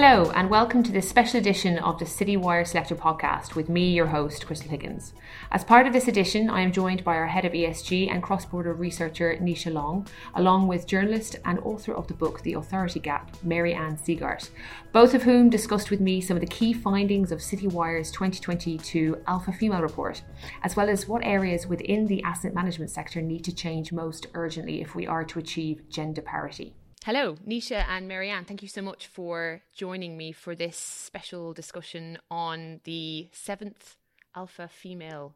Hello, and welcome to this special edition of the Citywire Selector podcast with me, your host, Crystal Higgins. As part of this edition, I am joined by our head of ESG and cross border researcher, Nisha Long, along with journalist and author of the book The Authority Gap, Mary Ann Sieghart, both of whom discussed with me some of the key findings of Citywire's 2022 Alpha Female Report, as well as what areas within the asset management sector need to change most urgently if we are to achieve gender parity. Hello, Nisha and Mary Ann. Thank you so much for joining me for this special discussion on the seventh Alpha Female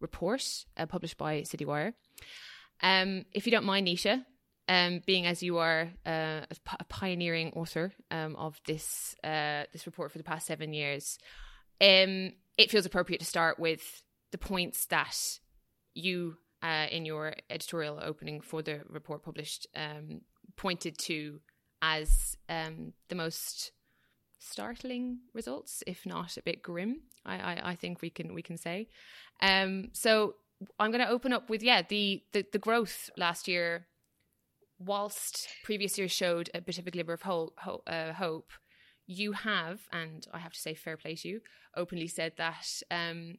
report uh, published by Citywire. Um, if you don't mind, Nisha, um, being as you are uh, a pioneering author um, of this uh, this report for the past seven years, um, it feels appropriate to start with the points that you, uh, in your editorial opening for the report published um, pointed to as um, the most startling results, if not a bit grim. I, I, I think we can we can say. Um, so I'm going to open up with yeah the, the the growth last year. Whilst previous years showed a bit of a glimmer of hope, uh, hope, you have, and I have to say, fair play to you, openly said that um,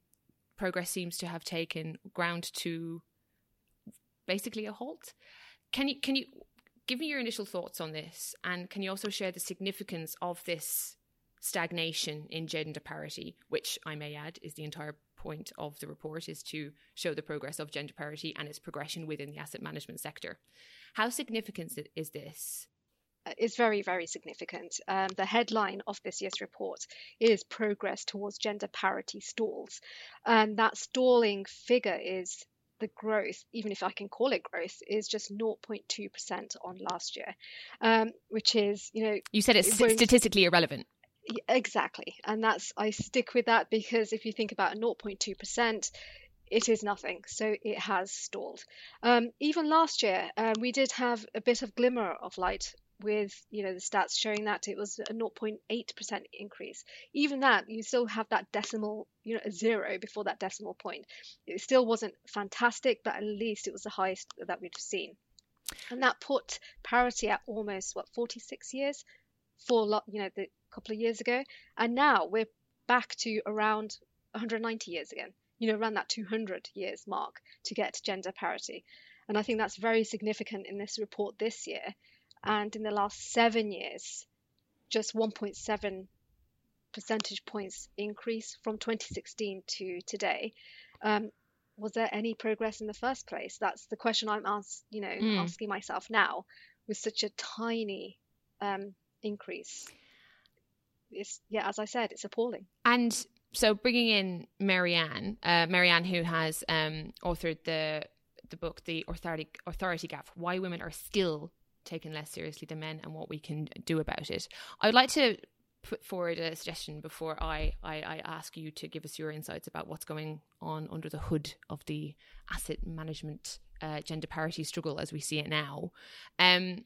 progress seems to have taken ground to basically a halt. Can you can you give me your initial thoughts on this, and can you also share the significance of this stagnation in gender parity, which I may add is the entire point of the report is to show the progress of gender parity and its progression within the asset management sector. How significant is this? Uh, is very, very significant. Um, the headline of this year's report is Progress Towards Gender Parity Stalls. And that stalling figure is the growth, even if I can call it growth, is just 0.2% on last year, um, which is, you know. You said it's statistically irrelevant. Exactly. And that's, I stick with that because if you think about 0.2%, it is nothing. So it has stalled. Um, even last year, um, we did have a bit of glimmer of light with you know the stats showing that it was a 0.8% increase. Even that you still have that decimal you know a zero before that decimal point. It still wasn't fantastic but at least it was the highest that we'd seen. And that put parity at almost what 46 years? For lot you know the couple of years ago. And now we're back to around 190 years again you know around that 200 years mark to get gender parity. And i think that's very significant in this report this year and in the last seven years, just 1.7 percentage points increase from 2016 to today. Um, was there any progress in the first place? That's the question I'm ask, you know, mm. asking myself now with such a tiny um, increase. It's yeah, as I said, it's appalling. And so bringing in Mary Ann, uh, Mary Ann, who has um, authored the the book, The Authority Authority Gap: Why Women Are Still taken less seriously than men and what we can do about it. I would like to put forward a suggestion before I, I, I, ask you to give us your insights about what's going on under the hood of the asset management uh, gender parity struggle as we see it now. Um,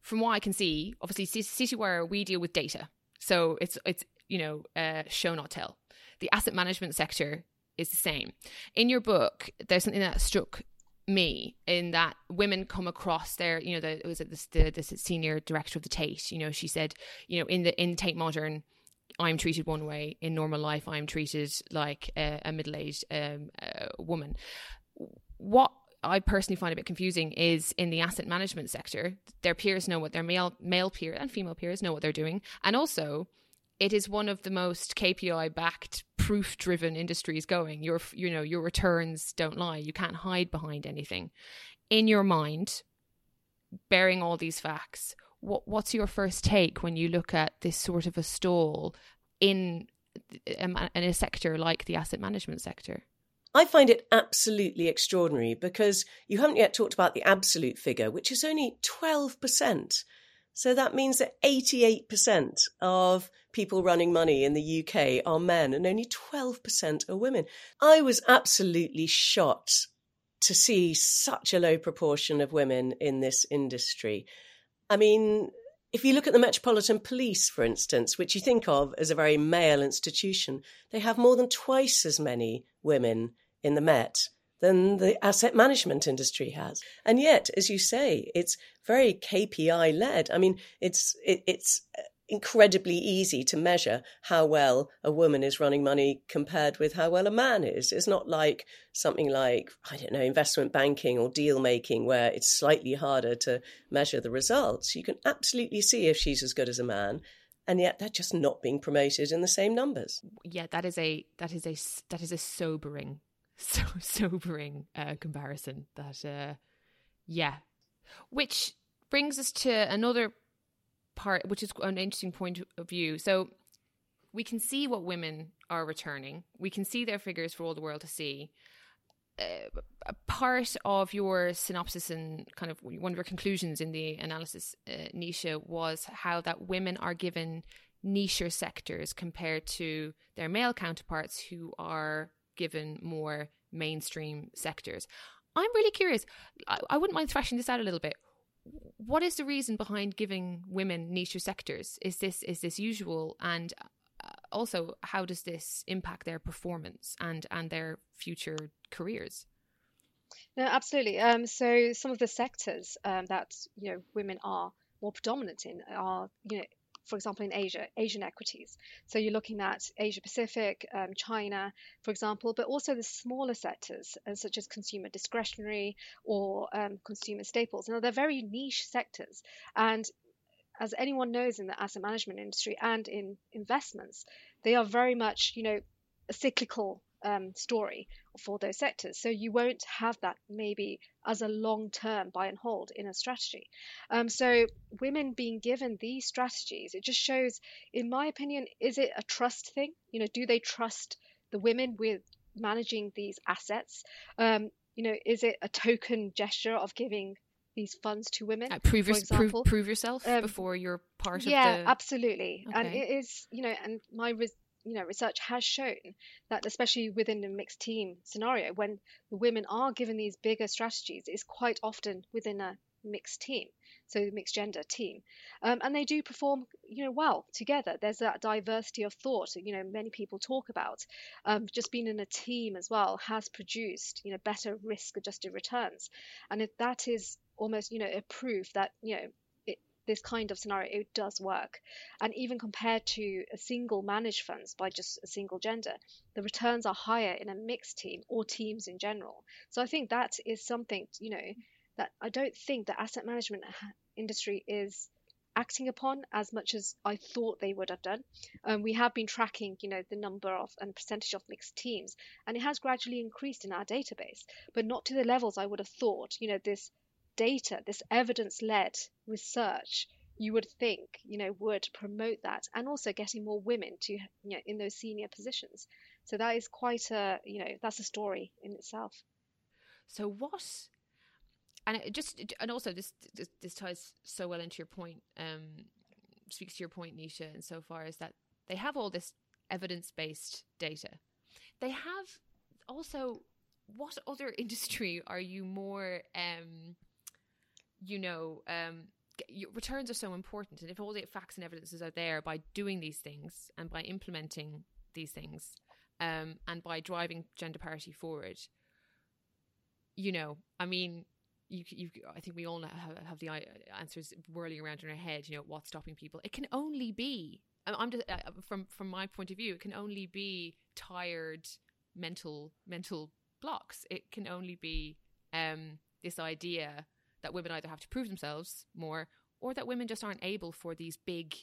from what I can see, obviously, Citywire, we deal with data. So it's, it's you know, uh, show not tell. The asset management sector is the same. In your book, there's something that struck me in that women come across their you know the was it the, the senior director of the Tate you know she said you know in the in Tate Modern I'm treated one way in normal life I'm treated like a, a middle-aged um, uh, woman. What I personally find a bit confusing is in the asset management sector their peers know what their male male peer and female peers know what they're doing. And also it is one of the most KPI backed proof driven industries going your you know your returns don't lie you can't hide behind anything in your mind bearing all these facts what what's your first take when you look at this sort of a stall in um, in a sector like the asset management sector I find it absolutely extraordinary because you haven't yet talked about the absolute figure, which is only 12%. So that means that 88% of people running money in the UK are men and only 12% are women. I was absolutely shocked to see such a low proportion of women in this industry. I mean, if you look at the Metropolitan Police, for instance, which you think of as a very male institution, they have more than twice as many women in the Met than the asset management industry has. And yet, as you say, it's very KPI led. I mean, it's it, it's uh, incredibly easy to measure how well a woman is running money compared with how well a man is. It's not like something like, I don't know, investment banking or deal making, where it's slightly harder to measure the results. You can absolutely see if she's as good as a man. And yet they're just not being promoted in the same numbers. Yeah, that is a that is a that is a sobering, so sobering uh, comparison. That uh, yeah, which brings us to another part, which is an interesting point of view. So we can see what women are returning. We can see their figures for all the world to see. Uh, a part of your synopsis and kind of one of your conclusions in the analysis, uh, Nisha, was how that women are given niche sectors compared to their male counterparts who are given more mainstream sectors. I'm really curious. I, I wouldn't mind thrashing this out a little bit what is the reason behind giving women niche sectors? Is this is this usual? And uh, also, how does this impact their performance and and their future careers? No, absolutely. Um, so some of the sectors um, that you know women are more predominant in are you know for example, in Asia, Asian equities. So you're looking at Asia Pacific, um, China, for example, but also the smaller sectors, uh, such as consumer discretionary or um, consumer staples. Now, they're very niche sectors. And as anyone knows in the asset management industry and in investments, they are very much, you know, a cyclical um, story for those sectors. So you won't have that maybe as a long term buy and hold in a strategy. Um, so women being given these strategies, it just shows, in my opinion, is it a trust thing? You know, do they trust the women with managing these assets? Um, you know, is it a token gesture of giving these funds to women. Uh, prove, your, prove, prove, yourself um, before you're part yeah, of the. Yeah, absolutely. Okay. And it is, you know, and my res- you know research has shown that especially within a mixed team scenario when the women are given these bigger strategies it's quite often within a mixed team so the mixed gender team. Um, and they do perform you know well together. There's that diversity of thought you know many people talk about. Um, just being in a team as well has produced you know better risk adjusted returns. And if that is almost you know a proof that you know this kind of scenario, it does work. And even compared to a single managed funds by just a single gender, the returns are higher in a mixed team or teams in general. So I think that is something, you know, that I don't think the asset management industry is acting upon as much as I thought they would have done. Um, we have been tracking, you know, the number of and percentage of mixed teams, and it has gradually increased in our database, but not to the levels I would have thought. You know, this data, this evidence led research, you would think, you know, would promote that and also getting more women to, you know, in those senior positions. So that is quite a, you know, that's a story in itself. So what, and it just, and also this, this, this ties so well into your point, um, speaks to your point, Nisha, and so far as that they have all this evidence based data. They have also, what other industry are you more, um, you know, um, returns are so important. And if all the facts and evidences are there by doing these things and by implementing these things um, and by driving gender parity forward, you know, I mean, you, you, I think we all have, have the answers whirling around in our head. You know, what's stopping people? It can only be. I'm just uh, from from my point of view. It can only be tired mental mental blocks. It can only be um, this idea that women either have to prove themselves more or that women just aren't able for these big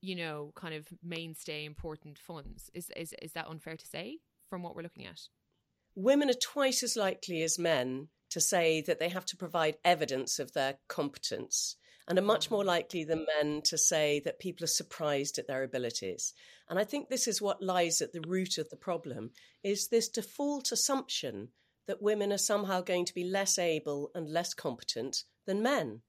you know kind of mainstay important funds. Is is is that unfair to say from what we're looking at? Women are twice as likely as men to say that they have to provide evidence of their competence and are much mm. more likely than men to say that people are surprised at their abilities. And i think this is what lies at the root of the problem is this default assumption that women are somehow going to be less able and less competent than men,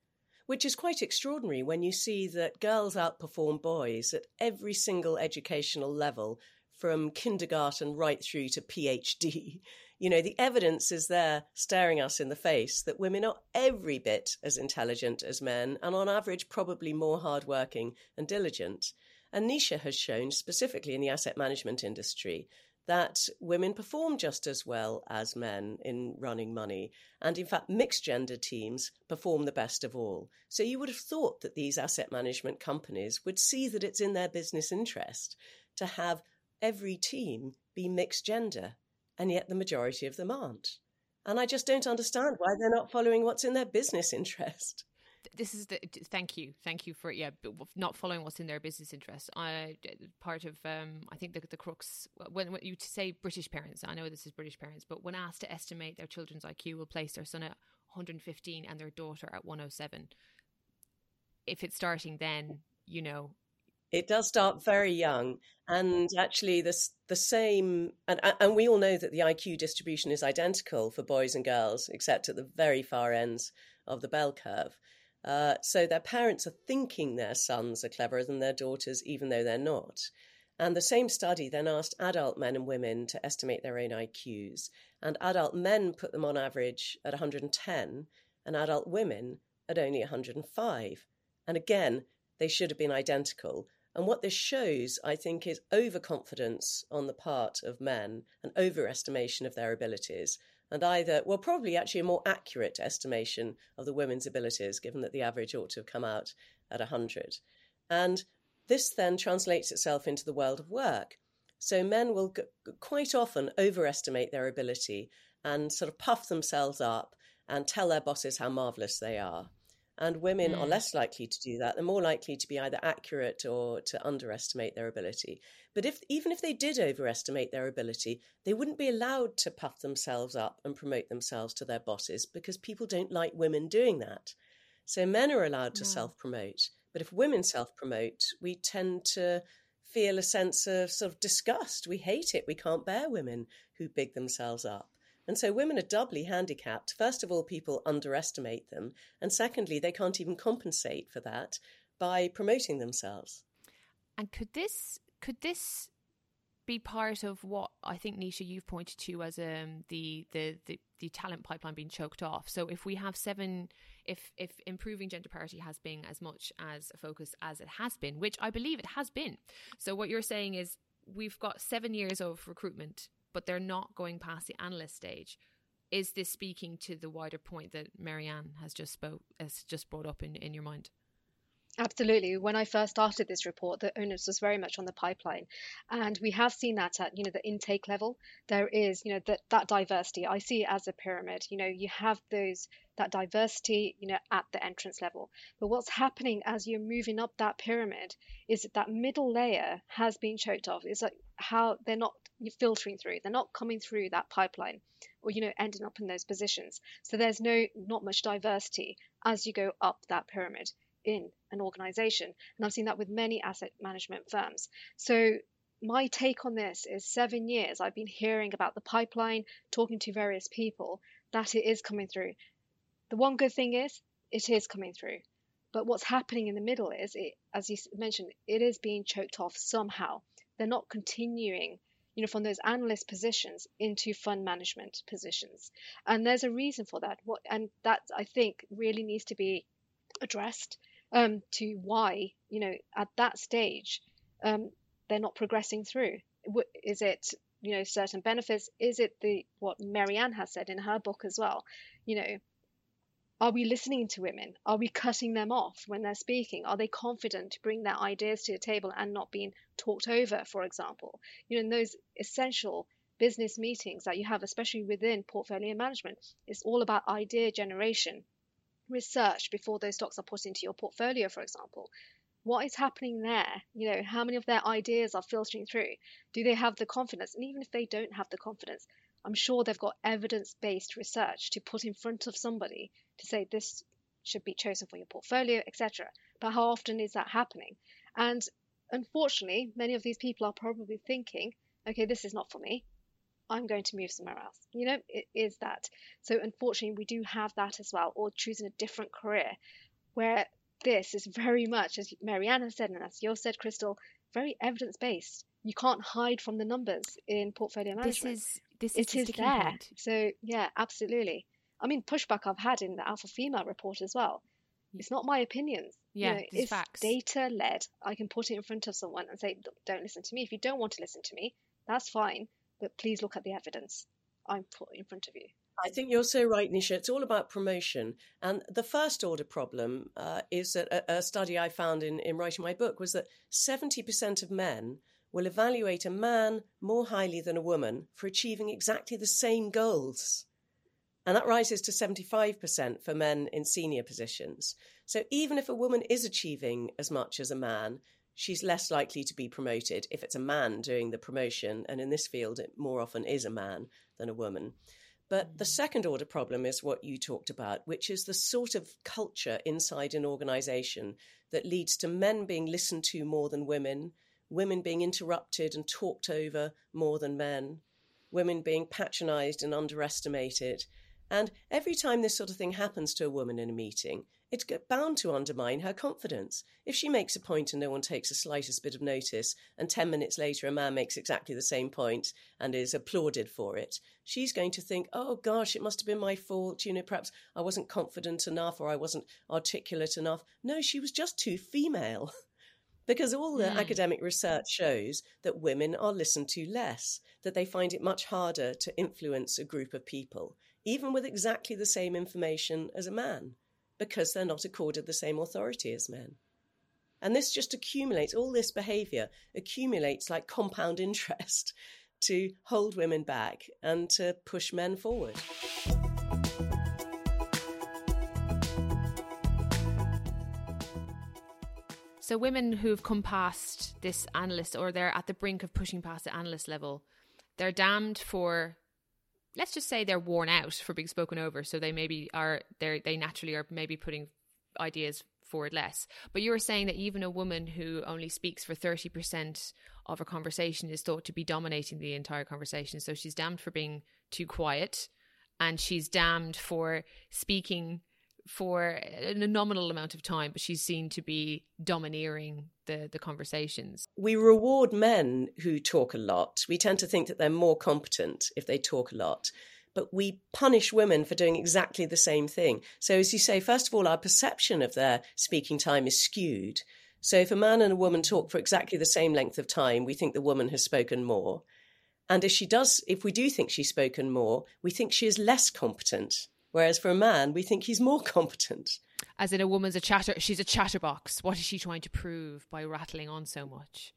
which is quite extraordinary when you see that girls outperform boys at every single educational level, from kindergarten right through to PhD. You know, the evidence is there staring us in the face that women are every bit as intelligent as men and on average probably more hardworking and diligent. And Nisha has shown, specifically in the asset management industry, that women perform just as well as men in running money. And in fact, mixed gender teams perform the best of all. So you would have thought that these asset management companies would see that it's in their business interest to have every team be mixed gender. And yet the majority of them aren't. And I just don't understand why they're not following what's in their business interest this is the thank you thank you for yeah not following what's in their business interest. I part of um i think the, the crux when, when you say british parents i know this is british parents but when asked to estimate their children's iq will place their son at 115 and their daughter at 107 if it's starting then you know. It does start very young and actually this the same and and we all know that the IQ distribution is identical for boys and girls except at the very far ends of the bell curve uh, so their parents are thinking their sons are cleverer than their daughters, even though they're not. And the same study then asked adult men and women to estimate their own IQs. And adult men put them on average at 110, and adult women at only 105. And again, they should have been identical. And what this shows, I think, is overconfidence on the part of men and overestimation of their abilities and either, well, probably actually a more accurate estimation of the women's abilities, given that the average ought to have come out at 100. And this then translates itself into the world of work. So men will g- quite often overestimate their ability and sort of puff themselves up and tell their bosses how marvelous they are. And women mm. are less likely to do that. They're more likely to be either accurate or to underestimate their ability. But if even if they did overestimate their ability, they wouldn't be allowed to puff themselves up and promote themselves to their bosses because people don't like women doing that. So men are allowed to self promote. But if women self promote, we tend to feel a sense of sort of disgust. We hate it. We can't bear women who big themselves up. And so women are doubly handicapped. First of all, people underestimate them. And secondly, they can't even compensate for that by promoting themselves. And could this could this be part of what I think Nisha you've pointed to as um the, the the the talent pipeline being choked off. So if we have seven if if improving gender parity has been as much as a focus as it has been, which I believe it has been. So what you're saying is we've got 7 years of recruitment but they're not going past the analyst stage. Is this speaking to the wider point that Mary Ann has just spoke has just brought up in, in your mind? Absolutely. When I first started this report, the onus was very much on the pipeline, and we have seen that at you know the intake level. There is you know that that diversity. I see it as a pyramid. You know, you have those that diversity you know at the entrance level. But what's happening as you're moving up that pyramid is that that middle layer has been choked off. It's like how they're not filtering through. They're not coming through that pipeline, or you know ending up in those positions. So there's no not much diversity as you go up that pyramid in an organization. And I've seen that with many asset management firms. So my take on this is seven years I've been hearing about the pipeline, talking to various people, that it is coming through. The one good thing is it is coming through. But what's happening in the middle is, it, as you mentioned, it is being choked off somehow. They're not continuing, you know, from those analyst positions into fund management positions, and there's a reason for that. What and that I think really needs to be addressed um, to why, you know, at that stage, um, they're not progressing through. Is it, you know, certain benefits? Is it the what Mary Ann has said in her book as well? You know, are we listening to women? Are we cutting them off when they're speaking? Are they confident to bring their ideas to the table and not being talked over, for example? You know, in those essential business meetings that you have, especially within portfolio management, it's all about idea generation research before those stocks are put into your portfolio, for example. What is happening there? You know, how many of their ideas are filtering through? Do they have the confidence? And even if they don't have the confidence, I'm sure they've got evidence based research to put in front of somebody to say this should be chosen for your portfolio, etc. But how often is that happening? And unfortunately, many of these people are probably thinking, okay, this is not for me. I'm going to move somewhere else. You know, it is that. So unfortunately, we do have that as well, or choosing a different career where this is very much, as Mary Ann said, and as you said, Crystal, very evidence based. You can't hide from the numbers in portfolio management. This is this is, it is there. Point. So yeah, absolutely. I mean, pushback I've had in the Alpha Female report as well. It's not my opinions. Yeah, you know, it's facts. data led. I can put it in front of someone and say, don't listen to me. If you don't want to listen to me, that's fine but please look at the evidence I'm put in front of you. I think you're so right, Nisha. It's all about promotion. And the first order problem uh, is that a, a, study I found in, in writing my book was that 70% of men will evaluate a man more highly than a woman for achieving exactly the same goals. And that rises to 75% for men in senior positions. So even if a woman is achieving as much as a man, she's less likely to be promoted if it's a man doing the promotion. And in this field, it more often is a man than a woman. But the mm. second order problem is what you talked about, which is the sort of culture inside an organization that leads to men being listened to more than women, women being interrupted and talked over more than men, women being patronized and underestimated, and every time this sort of thing happens to a woman in a meeting, it's bound to undermine her confidence. If she makes a point and no one takes the slightest bit of notice, and 10 minutes later a man makes exactly the same point and is applauded for it, she's going to think, oh gosh, it must have been my fault. You know, perhaps I wasn't confident enough or I wasn't articulate enough. No, she was just too female. because all the mm. academic research shows that women are listened to less, that they find it much harder to influence a group of people even with exactly the same information as a man, because they're not accorded the same authority as men. And this just accumulates, all this behavior accumulates like compound interest to hold women back and to push men forward. So, women who've come past this analyst or they're at the brink of pushing past the analyst level, they're damned for let's just say they're worn out for being spoken over so they maybe are they they naturally are maybe putting ideas forward less. But you were saying that even a woman who only speaks for 30% of a conversation is thought to be dominating the entire conversation so she's damned for being too quiet and she's damned for speaking for a nominal amount of time, but she's seen to be domineering the, the conversations. We reward men who talk a lot. We tend to think that they're more competent if they talk a lot. But we punish women for doing exactly the same thing. So, as you say, first of all, our perception of their speaking time is skewed. So, if a man and a woman talk for exactly the same length of time, we think the woman has spoken more. And if she does, if we do think she's spoken more, we think she is less competent. Whereas for a man, we think he's more competent. As in a woman's a chatter, she's a chatterbox. What is she trying to prove by rattling on so much?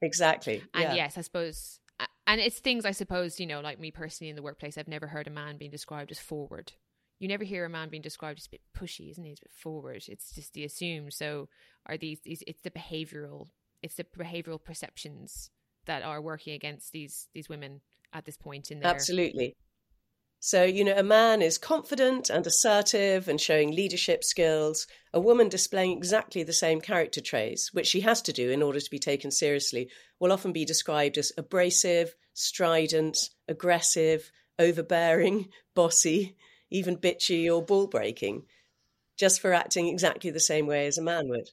Exactly. And yeah. yes, I suppose, and it's things I suppose, you know, like me personally in the workplace, I've never heard a man being described as forward. You never hear a man being described as a bit pushy, isn't he? He's a bit forward. It's just the assumed. So are these, these it's the behavioral, it's the behavioral perceptions that are working against these, these women at this point in their Absolutely. So, you know, a man is confident and assertive and showing leadership skills. A woman displaying exactly the same character traits, which she has to do in order to be taken seriously, will often be described as abrasive, strident, aggressive, overbearing, bossy, even bitchy or ball breaking, just for acting exactly the same way as a man would.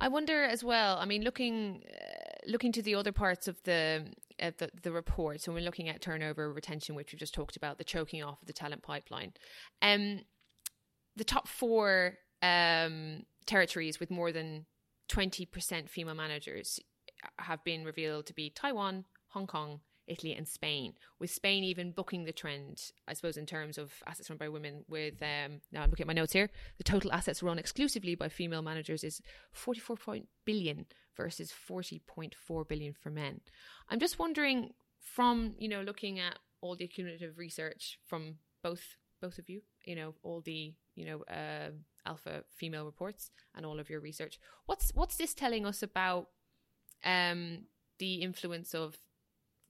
I wonder as well. I mean, looking uh, looking to the other parts of the uh, the, the report, so we're looking at turnover, retention, which we've just talked about, the choking off of the talent pipeline. Um, the top four um, territories with more than 20% female managers have been revealed to be Taiwan, Hong Kong, Italy, and Spain. With Spain even booking the trend, I suppose, in terms of assets run by women. With um, now I'm looking at my notes here, the total assets run exclusively by female managers is 44 billion versus 40.4 billion for men. I'm just wondering, from you know, looking at all the cumulative research from both both of you, you know, all the you know uh, alpha female reports and all of your research. What's what's this telling us about um, the influence of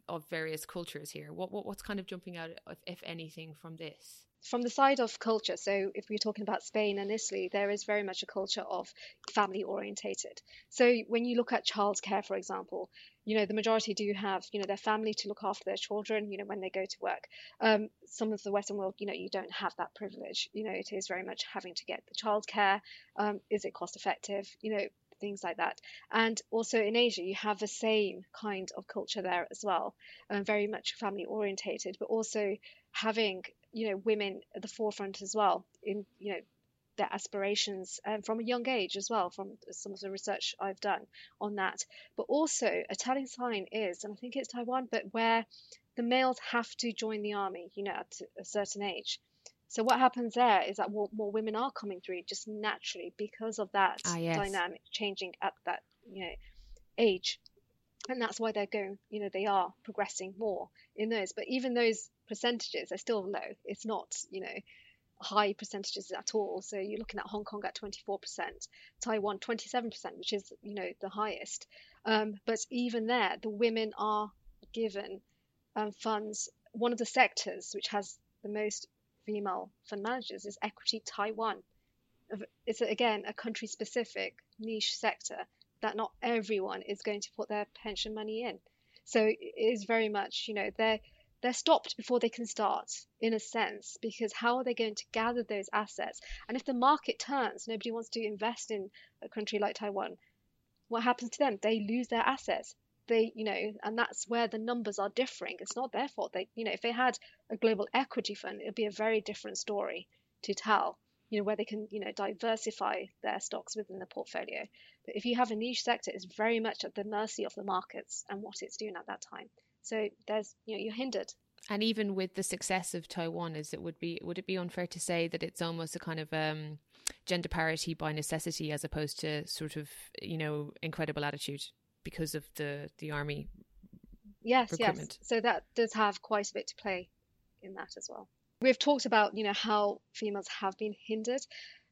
of various cultures here? What, what what's kind of jumping out, if, if anything, from this? From the side of culture, so if we're talking about Spain and Italy, there is very much a culture of family orientated. So when you look at childcare, for example, you know the majority do have you know their family to look after their children you know when they go to work um, some of the western world you know you don't have that privilege you know it is very much having to get the childcare um, is it cost effective you know things like that. And also in Asia, you have the same kind of culture there as well, um, very much family orientated, but also having you know women at the forefront as well in you know their aspirations um, from a young age as well, from some of the research I've done on that. But also, a telling sign is, and I think it's Taiwan, but where the males have to join the army, you know, at a certain age. So what happens there is that more, more women are coming through just naturally because of that ah, yes. dynamic changing at that you know age, and that's why they're going. You know, they are progressing more in those. But even those percentages are still low. It's not you know high percentages at all. So you're looking at Hong Kong at 24%, Taiwan 27%, which is you know the highest. Um, but even there, the women are given um, funds. One of the sectors which has the most female fund managers is Equity Taiwan. It's again a country specific niche sector that not everyone is going to put their pension money in. So it is very much, you know, they're they're stopped before they can start in a sense because how are they going to gather those assets and if the market turns nobody wants to invest in a country like taiwan what happens to them they lose their assets they you know and that's where the numbers are differing. It's not their fault. They you know if they had a global equity fund it'd be a very different story to tell you know where they can you know diversify their stocks within the portfolio. But if you have a niche sector it's very much at the mercy of the markets and what it's doing at that time. So there's you know you're hindered. And even with the success of Taiwan, is it would be would it be unfair to say that it's almost a kind of um, gender parity by necessity, as opposed to sort of you know incredible attitude? Because of the the army. Yes, yes. So that does have quite a bit to play in that as well. We've talked about you know how females have been hindered,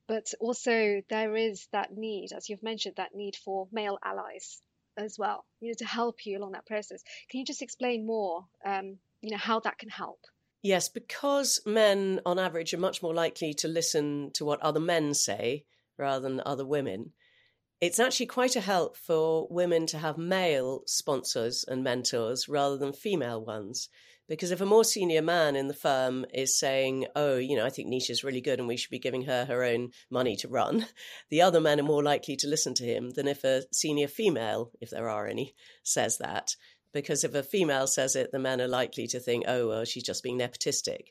but also there is that need, as you've mentioned, that need for male allies as well, you know, to help you along that process. Can you just explain more, um, you know, how that can help? Yes, because men on average are much more likely to listen to what other men say rather than other women it's actually quite a help for women to have male sponsors and mentors rather than female ones. Because if a more senior man in the firm is saying, oh, you know, I think Nisha's really good and we should be giving her her own money to run, the other men are more likely to listen to him than if a senior female, if there are any, says that. Because if a female says it, the men are likely to think, oh, well, she's just being nepotistic.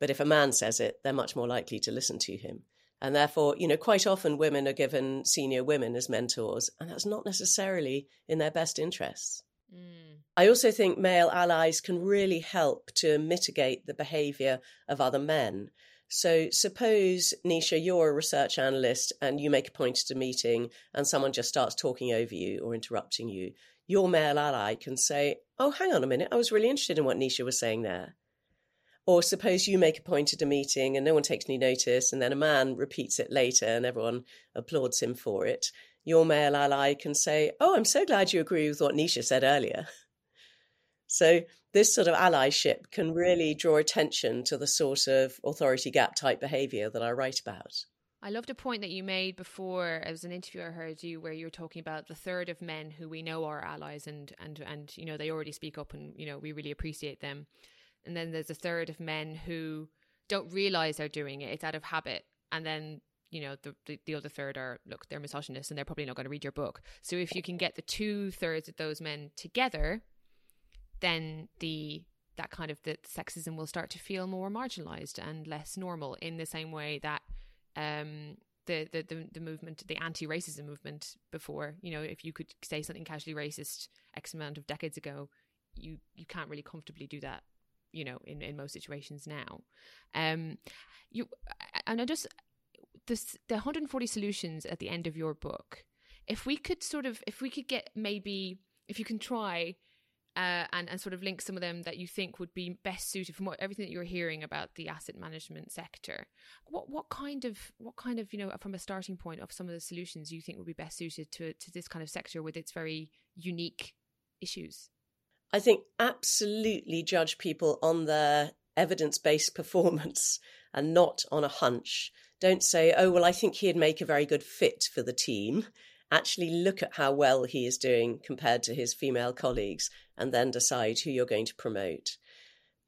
But if a man says it, they're much more likely to listen to him. And therefore, you know, quite often women are given senior women as mentors, and that's not necessarily in their best interests. Mm. I also think male allies can really help to mitigate the behaviour of other men. So, suppose, Nisha, you're a research analyst and you make a point at a meeting and someone just starts talking over you or interrupting you. Your male ally can say, Oh, hang on a minute, I was really interested in what Nisha was saying there. Or suppose you make a point at a meeting and no one takes any notice, and then a man repeats it later and everyone applauds him for it. Your male ally can say, Oh, I'm so glad you agree with what Nisha said earlier. So, this sort of allyship can really draw attention to the sort of authority gap type behaviour that I write about. I loved a point that you made before. It was an interview I heard you where you were talking about the third of men who we know are allies and and and you know they already speak up and you know we really appreciate them and then there's a third of men who don't realize they're doing it. It's out of habit. And then you know the, the, the other third are look they're misogynists and they're probably not going to read your book. So if you can get the two thirds of those men together then the that kind of the sexism will start to feel more marginalized and less normal in the same way that um the, the, the, the movement, the anti-racism movement before, you know, if you could say something casually racist X amount of decades ago, you, you can't really comfortably do that you know in in most situations now um you and i just this the 140 solutions at the end of your book if we could sort of if we could get maybe if you can try uh, and and sort of link some of them that you think would be best suited from what everything that you're hearing about the asset management sector. What what kind of what kind of you know from a starting point of some of the solutions you think would be best suited to to this kind of sector with its very unique issues? I think absolutely judge people on their evidence based performance and not on a hunch. Don't say, oh, well, I think he'd make a very good fit for the team. Actually, look at how well he is doing compared to his female colleagues and then decide who you're going to promote.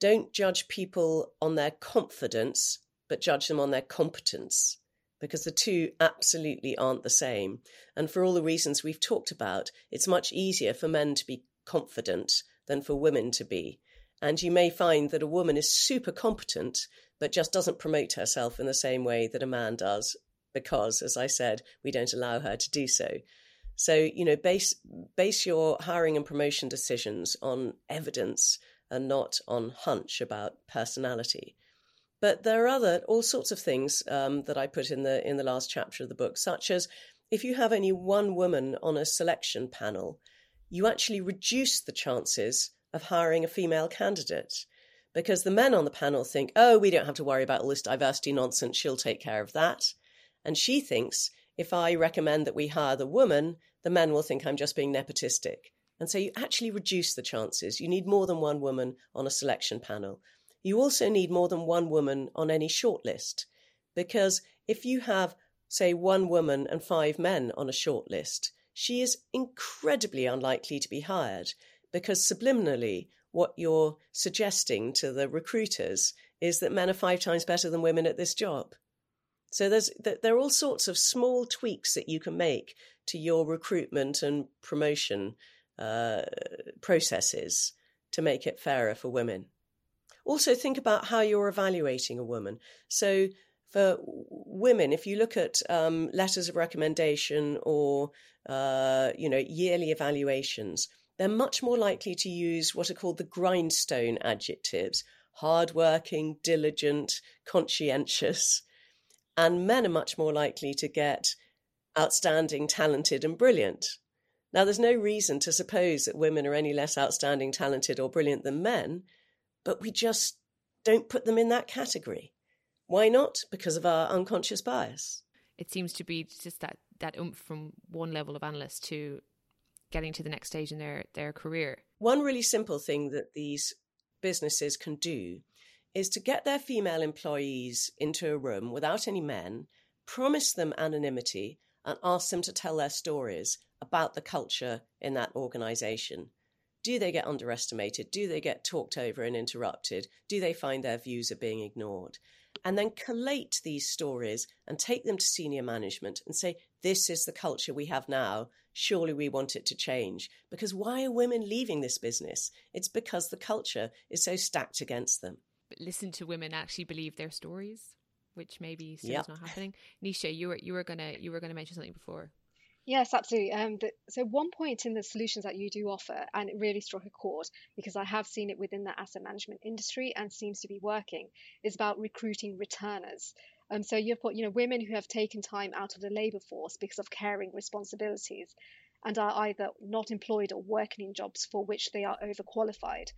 Don't judge people on their confidence, but judge them on their competence because the two absolutely aren't the same. And for all the reasons we've talked about, it's much easier for men to be confident than for women to be. And you may find that a woman is super competent, but just doesn't promote herself in the same way that a man does because, as I said, we don't allow her to do so. So, you know, base base your hiring and promotion decisions on evidence and not on hunch about personality. But there are other all sorts of things um, that I put in the in the last chapter of the book, such as if you have only one woman on a selection panel, you actually reduce the chances of hiring a female candidate because the men on the panel think, oh, we don't have to worry about all this diversity nonsense. She'll take care of that. And she thinks if I recommend that we hire the woman, the men will think I'm just being nepotistic. And so you actually reduce the chances. You need more than one woman on a selection panel. You also need more than one woman on any shortlist. Because if you have, say, one woman and five men on a shortlist, she is incredibly unlikely to be hired because subliminally, what you're suggesting to the recruiters is that men are five times better than women at this job. So there's there are all sorts of small tweaks that you can make to your recruitment and promotion uh, processes to make it fairer for women. Also, think about how you're evaluating a woman. So, for women, if you look at um, letters of recommendation or uh, you know yearly evaluations, they're much more likely to use what are called the grindstone adjectives: hardworking, diligent, conscientious. And men are much more likely to get outstanding, talented, and brilliant. Now, there's no reason to suppose that women are any less outstanding, talented, or brilliant than men, but we just don't put them in that category. Why not? Because of our unconscious bias. It seems to be just that, that oomph from one level of analyst to getting to the next stage in their, their career. One really simple thing that these businesses can do is to get their female employees into a room without any men, promise them anonymity, and ask them to tell their stories about the culture in that organization. Do they get underestimated? Do they get talked over and interrupted? Do they find their views are being ignored? And then collate these stories and take them to senior management and say, This is the culture we have now. Surely we want it to change. Because why are women leaving this business? It's because the culture is so stacked against them. But listen to women actually believe their stories, which maybe still yep. is not happening. Nisha, you were you were gonna you were gonna mention something before. Yes, absolutely. Um, the, so one point in the solutions that you do offer, and it really struck a chord because I have seen it within the asset management industry and seems to be working, is about recruiting returners. Um, so you've got you know women who have taken time out of the labour force because of caring responsibilities, and are either not employed or working in jobs for which they are overqualified.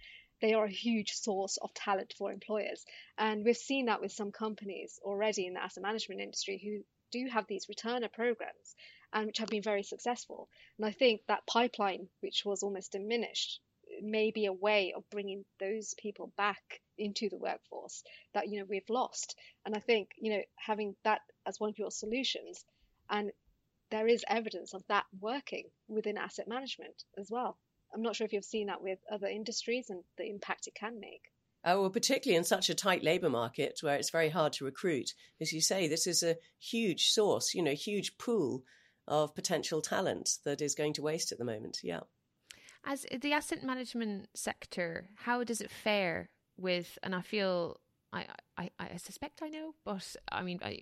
They are a huge source of talent for employers, and we've seen that with some companies already in the asset management industry who do have these returner programs and which have been very successful. And I think that pipeline, which was almost diminished, may be a way of bringing those people back into the workforce that you know we've lost. And I think you know having that as one of your solutions, and there is evidence of that working within asset management as well. I'm not sure if you've seen that with other industries and the impact it can make. Oh, well, particularly in such a tight labour market where it's very hard to recruit. As you say, this is a huge source, you know, huge pool of potential talent that is going to waste at the moment. Yeah. As the asset management sector, how does it fare with? And I feel I, I, I suspect I know, but I mean, I,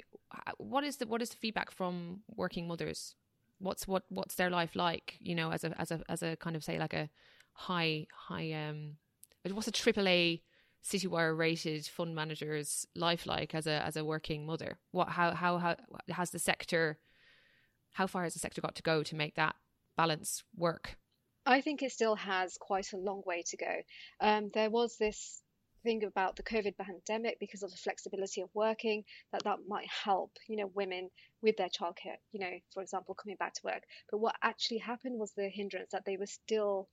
what is the what is the feedback from working mothers? What's what what's their life like? You know, as a as a as a kind of say like a high high um, what's a triple A Citywire rated fund manager's life like as a as a working mother? What how how how has the sector how far has the sector got to go to make that balance work? I think it still has quite a long way to go. Um, there was this thing about the COVID pandemic because of the flexibility of working that that might help, you know, women with their childcare, you know, for example, coming back to work. But what actually happened was the hindrance that they were still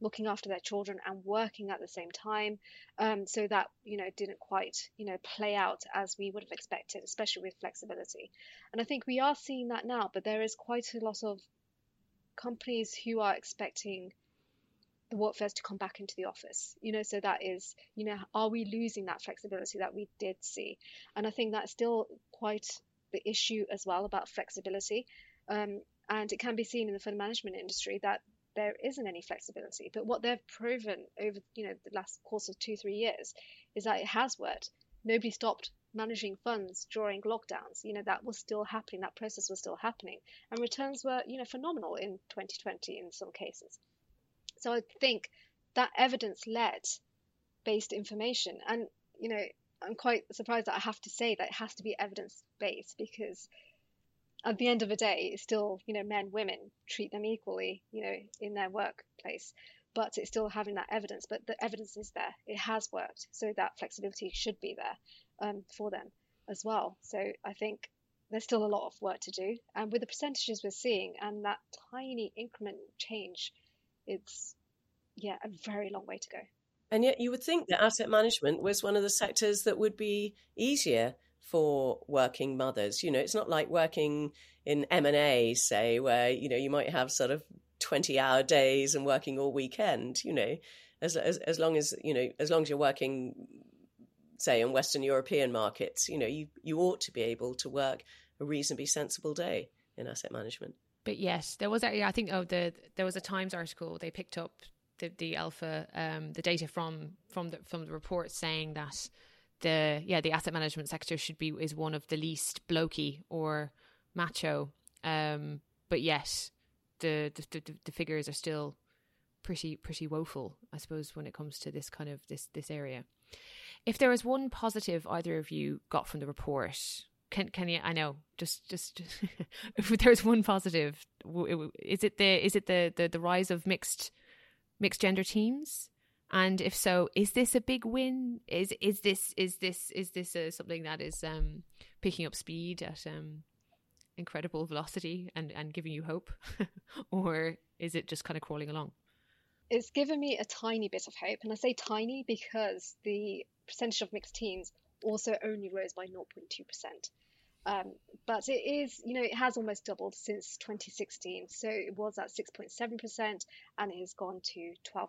looking after their children and working at the same time. Um, so that, you know, didn't quite, you know, play out as we would have expected, especially with flexibility. And I think we are seeing that now, but there is quite a lot of companies who are expecting the workforce to come back into the office you know so that is you know are we losing that flexibility that we did see and i think that's still quite the issue as well about flexibility um, and it can be seen in the fund management industry that there isn't any flexibility. But what they've proven over you know the last course of two three years is that it has worked. nobody stopped managing funds during lockdowns. You know, that was still happening, that process was still happening. And returns were, you know, phenomenal in 2020 in some cases. So I think that evidence led based information. And, you know, I'm quite surprised that I have to say that it has to be evidence based because at the end of the day, it's still, you know, men, women treat them equally, you know, in their workplace. But it's still having that evidence. But the evidence is there. It has worked. So that flexibility should be there um, for them as well. So I think there's still a lot of work to do. And with the percentages we're seeing and that tiny increment change, it's yeah, a very long way to go. And yet you would think that asset management was one of the sectors that would be easier for working mothers. You know, it's not like working in M&A, say, where, you know, you might have sort of 20 hour days and working all weekend, you know, as, as, as long as, you know, as long as you're working say in Western European markets, you know, you, you ought to be able to work a reasonably sensible day in asset management. But yes, there was I think oh the there was a Times article they picked up the the alpha um, the data from from the from the report saying that the yeah the asset management sector should be is one of the least blokey or macho um, but yet the, the the the figures are still pretty pretty woeful I suppose when it comes to this kind of this this area if there was one positive either of you got from the report, can can you? I know, just just if there's one positive, is it the is it the, the the rise of mixed mixed gender teams? And if so, is this a big win? Is is this is this is this something that is um, picking up speed at um, incredible velocity and and giving you hope, or is it just kind of crawling along? It's given me a tiny bit of hope, and I say tiny because the percentage of mixed teams also only rose by 0.2%. Um, but it is, you know, it has almost doubled since 2016. So it was at 6.7% and it has gone to 12%,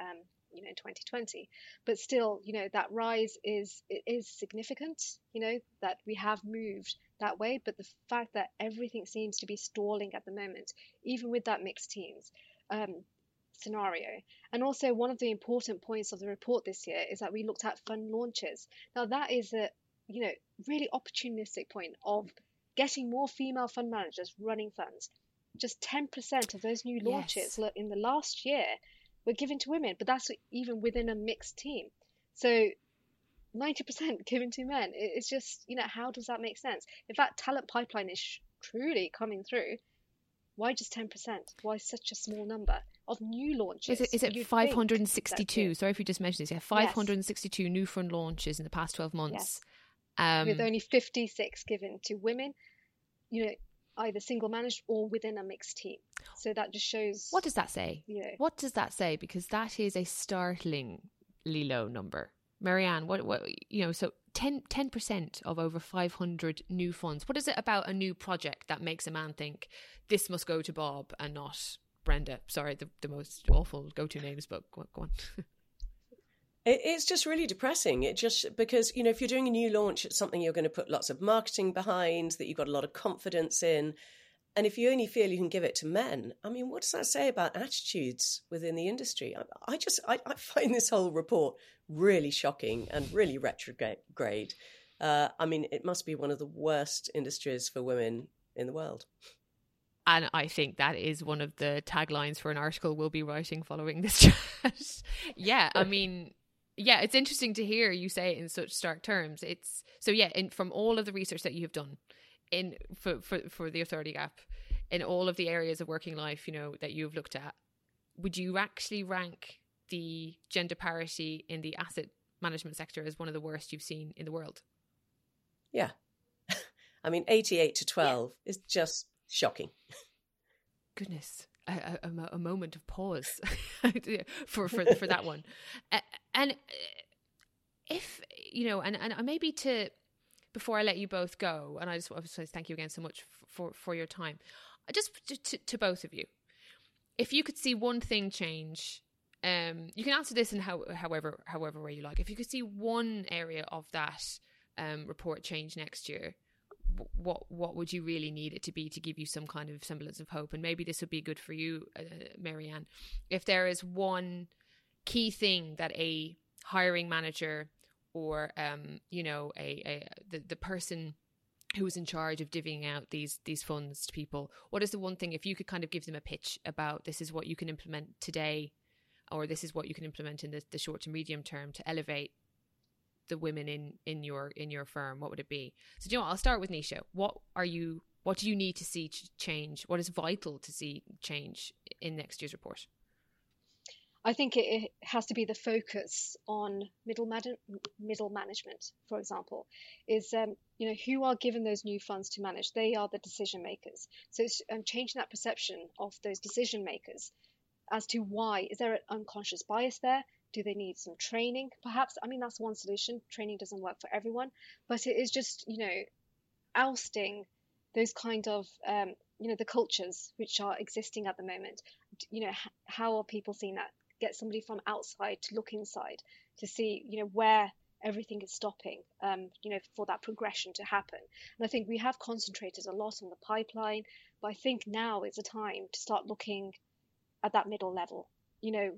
um, you know, in 2020. But still, you know, that rise is it is significant. You know that we have moved that way, but the fact that everything seems to be stalling at the moment, even with that mixed teams, um, scenario. And also, one of the important points of the report this year is that we looked at fund launches. Now, that is a you know really opportunistic point of getting more female fund managers running funds. Just 10% of those new launches yes. in the last year were given to women, but that's even within a mixed team. So 90% given to men. It's just, you know, how does that make sense? If that talent pipeline is truly coming through, why just 10%? Why such a small number of new launches? Is it, is it 562? Sorry if you just mentioned this. Yeah, 562 yes. new fund launches in the past 12 months. Yes. Um, With only 56 given to women, you know, either single managed or within a mixed team. So that just shows. What does that say? You know, what does that say? Because that is a startlingly low number. Mary Ann, what, what, you know, so 10, percent of over 500 new funds. What is it about a new project that makes a man think this must go to Bob and not Brenda? Sorry, the, the most awful go to names, but go, go on. it's just really depressing. It just because, you know, if you're doing a new launch, it's something you're going to put lots of marketing behind, that you've got a lot of confidence in. And if you only feel you can give it to men, I mean, what does that say about attitudes within the industry? I, I just I, I, find this whole report really shocking and really retrograde. Uh, I mean, it must be one of the worst industries for women in the world. And I think that is one of the taglines for an article we'll be writing following this chat. yeah, I mean, yeah, it's interesting to hear you say it in such stark terms. It's so yeah, in, from all of the research that you have done, in for, for for the authority gap in all of the areas of working life you know that you've looked at would you actually rank the gender parity in the asset management sector as one of the worst you've seen in the world yeah i mean 88 to 12 yeah. is just shocking goodness a, a, a moment of pause for for for that one and if you know and and maybe to before I let you both go, and I just want to say thank you again so much for, for, your time. Just to, to, both of you, if you could see one thing change, um, you can answer this in how, however however way you like. If you could see one area of that um, report change next year, what what would you really need it to be to give you some kind of semblance of hope? And maybe this would be good for you, uh, Mary Ann. If there is one key thing that a hiring manager or um, you know, a, a the, the person who is in charge of divvying out these these funds to people what is the one thing if you could kind of give them a pitch about this is what you can implement today or this is what you can implement in the, the short to medium term to elevate the women in in your in your firm what would it be so do you know what? i'll start with nisha what are you what do you need to see change what is vital to see change in next year's report I think it, has to be the focus on middle man- middle management, for example, is um, you know who are given those new funds to manage. They are the decision makers. So it's um, changing that perception of those decision makers as to why is there an unconscious bias there? Do they need some training? Perhaps I mean that's one solution. Training doesn't work for everyone, but it is just you know ousting those kind of um, you know the cultures which are existing at the moment you know how are people seeing that get somebody from outside to look inside to see, you know, where everything is stopping, um, you know, for that progression to happen. And I think we have concentrated a lot on the pipeline, but I think now is a time to start looking at that middle level. You know,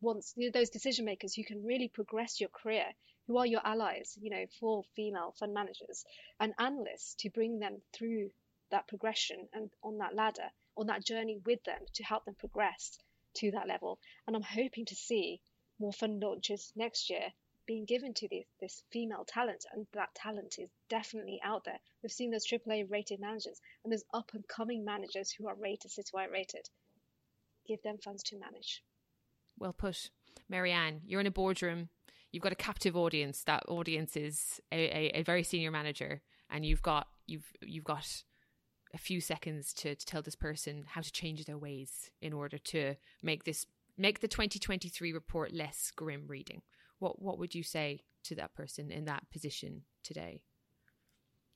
know, those decision makers who can really progress your career, who are your allies, you know, for female fund managers and analysts to bring them through that progression and on that ladder, on that journey with them to help them progress to that level. And I'm hoping to see more fund launches next year being given to this, this female talent, and that talent is definitely out there. We've seen those AAA rated managers and those up and coming managers who are rated, Citywire rated. Give them funds to manage. Well put. Mary Ann, you're in a boardroom. You've got a captive audience. That audience is a, a, a very senior manager, and you've got you've you've got a few seconds to, to tell this person how to change their ways in order to make this make the 2023 report less grim reading what what would you say to that person in that position today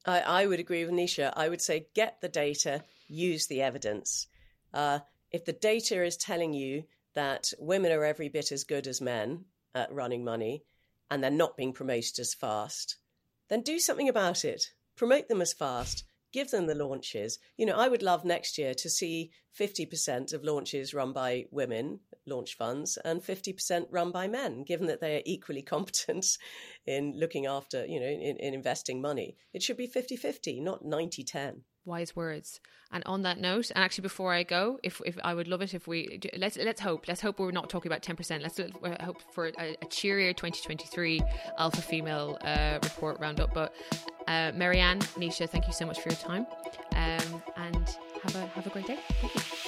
I, I would agree with Nisha. I would say get the data, use the evidence. Uh, if the data is telling you that women are every bit as good as men at running money and they're not being promoted as fast, then do something about it. Promote them as fast give them the launches. You know, I would love next year to see 50% of launches run by women, launch funds, and 50% run by men, given that they are equally competent in looking after, you know, in, in investing money. It should be 50 50, not 90 10 wise words. And on that note, and actually before I go, if, if I would love it if we let's let's hope let's hope we're not talking about ten percent. Let's hope for a, a cheerier 2023 alpha female uh, report roundup. But uh, Mary Ann, Nisha, thank you so much for your time, um, and have a have a great day. Thank you.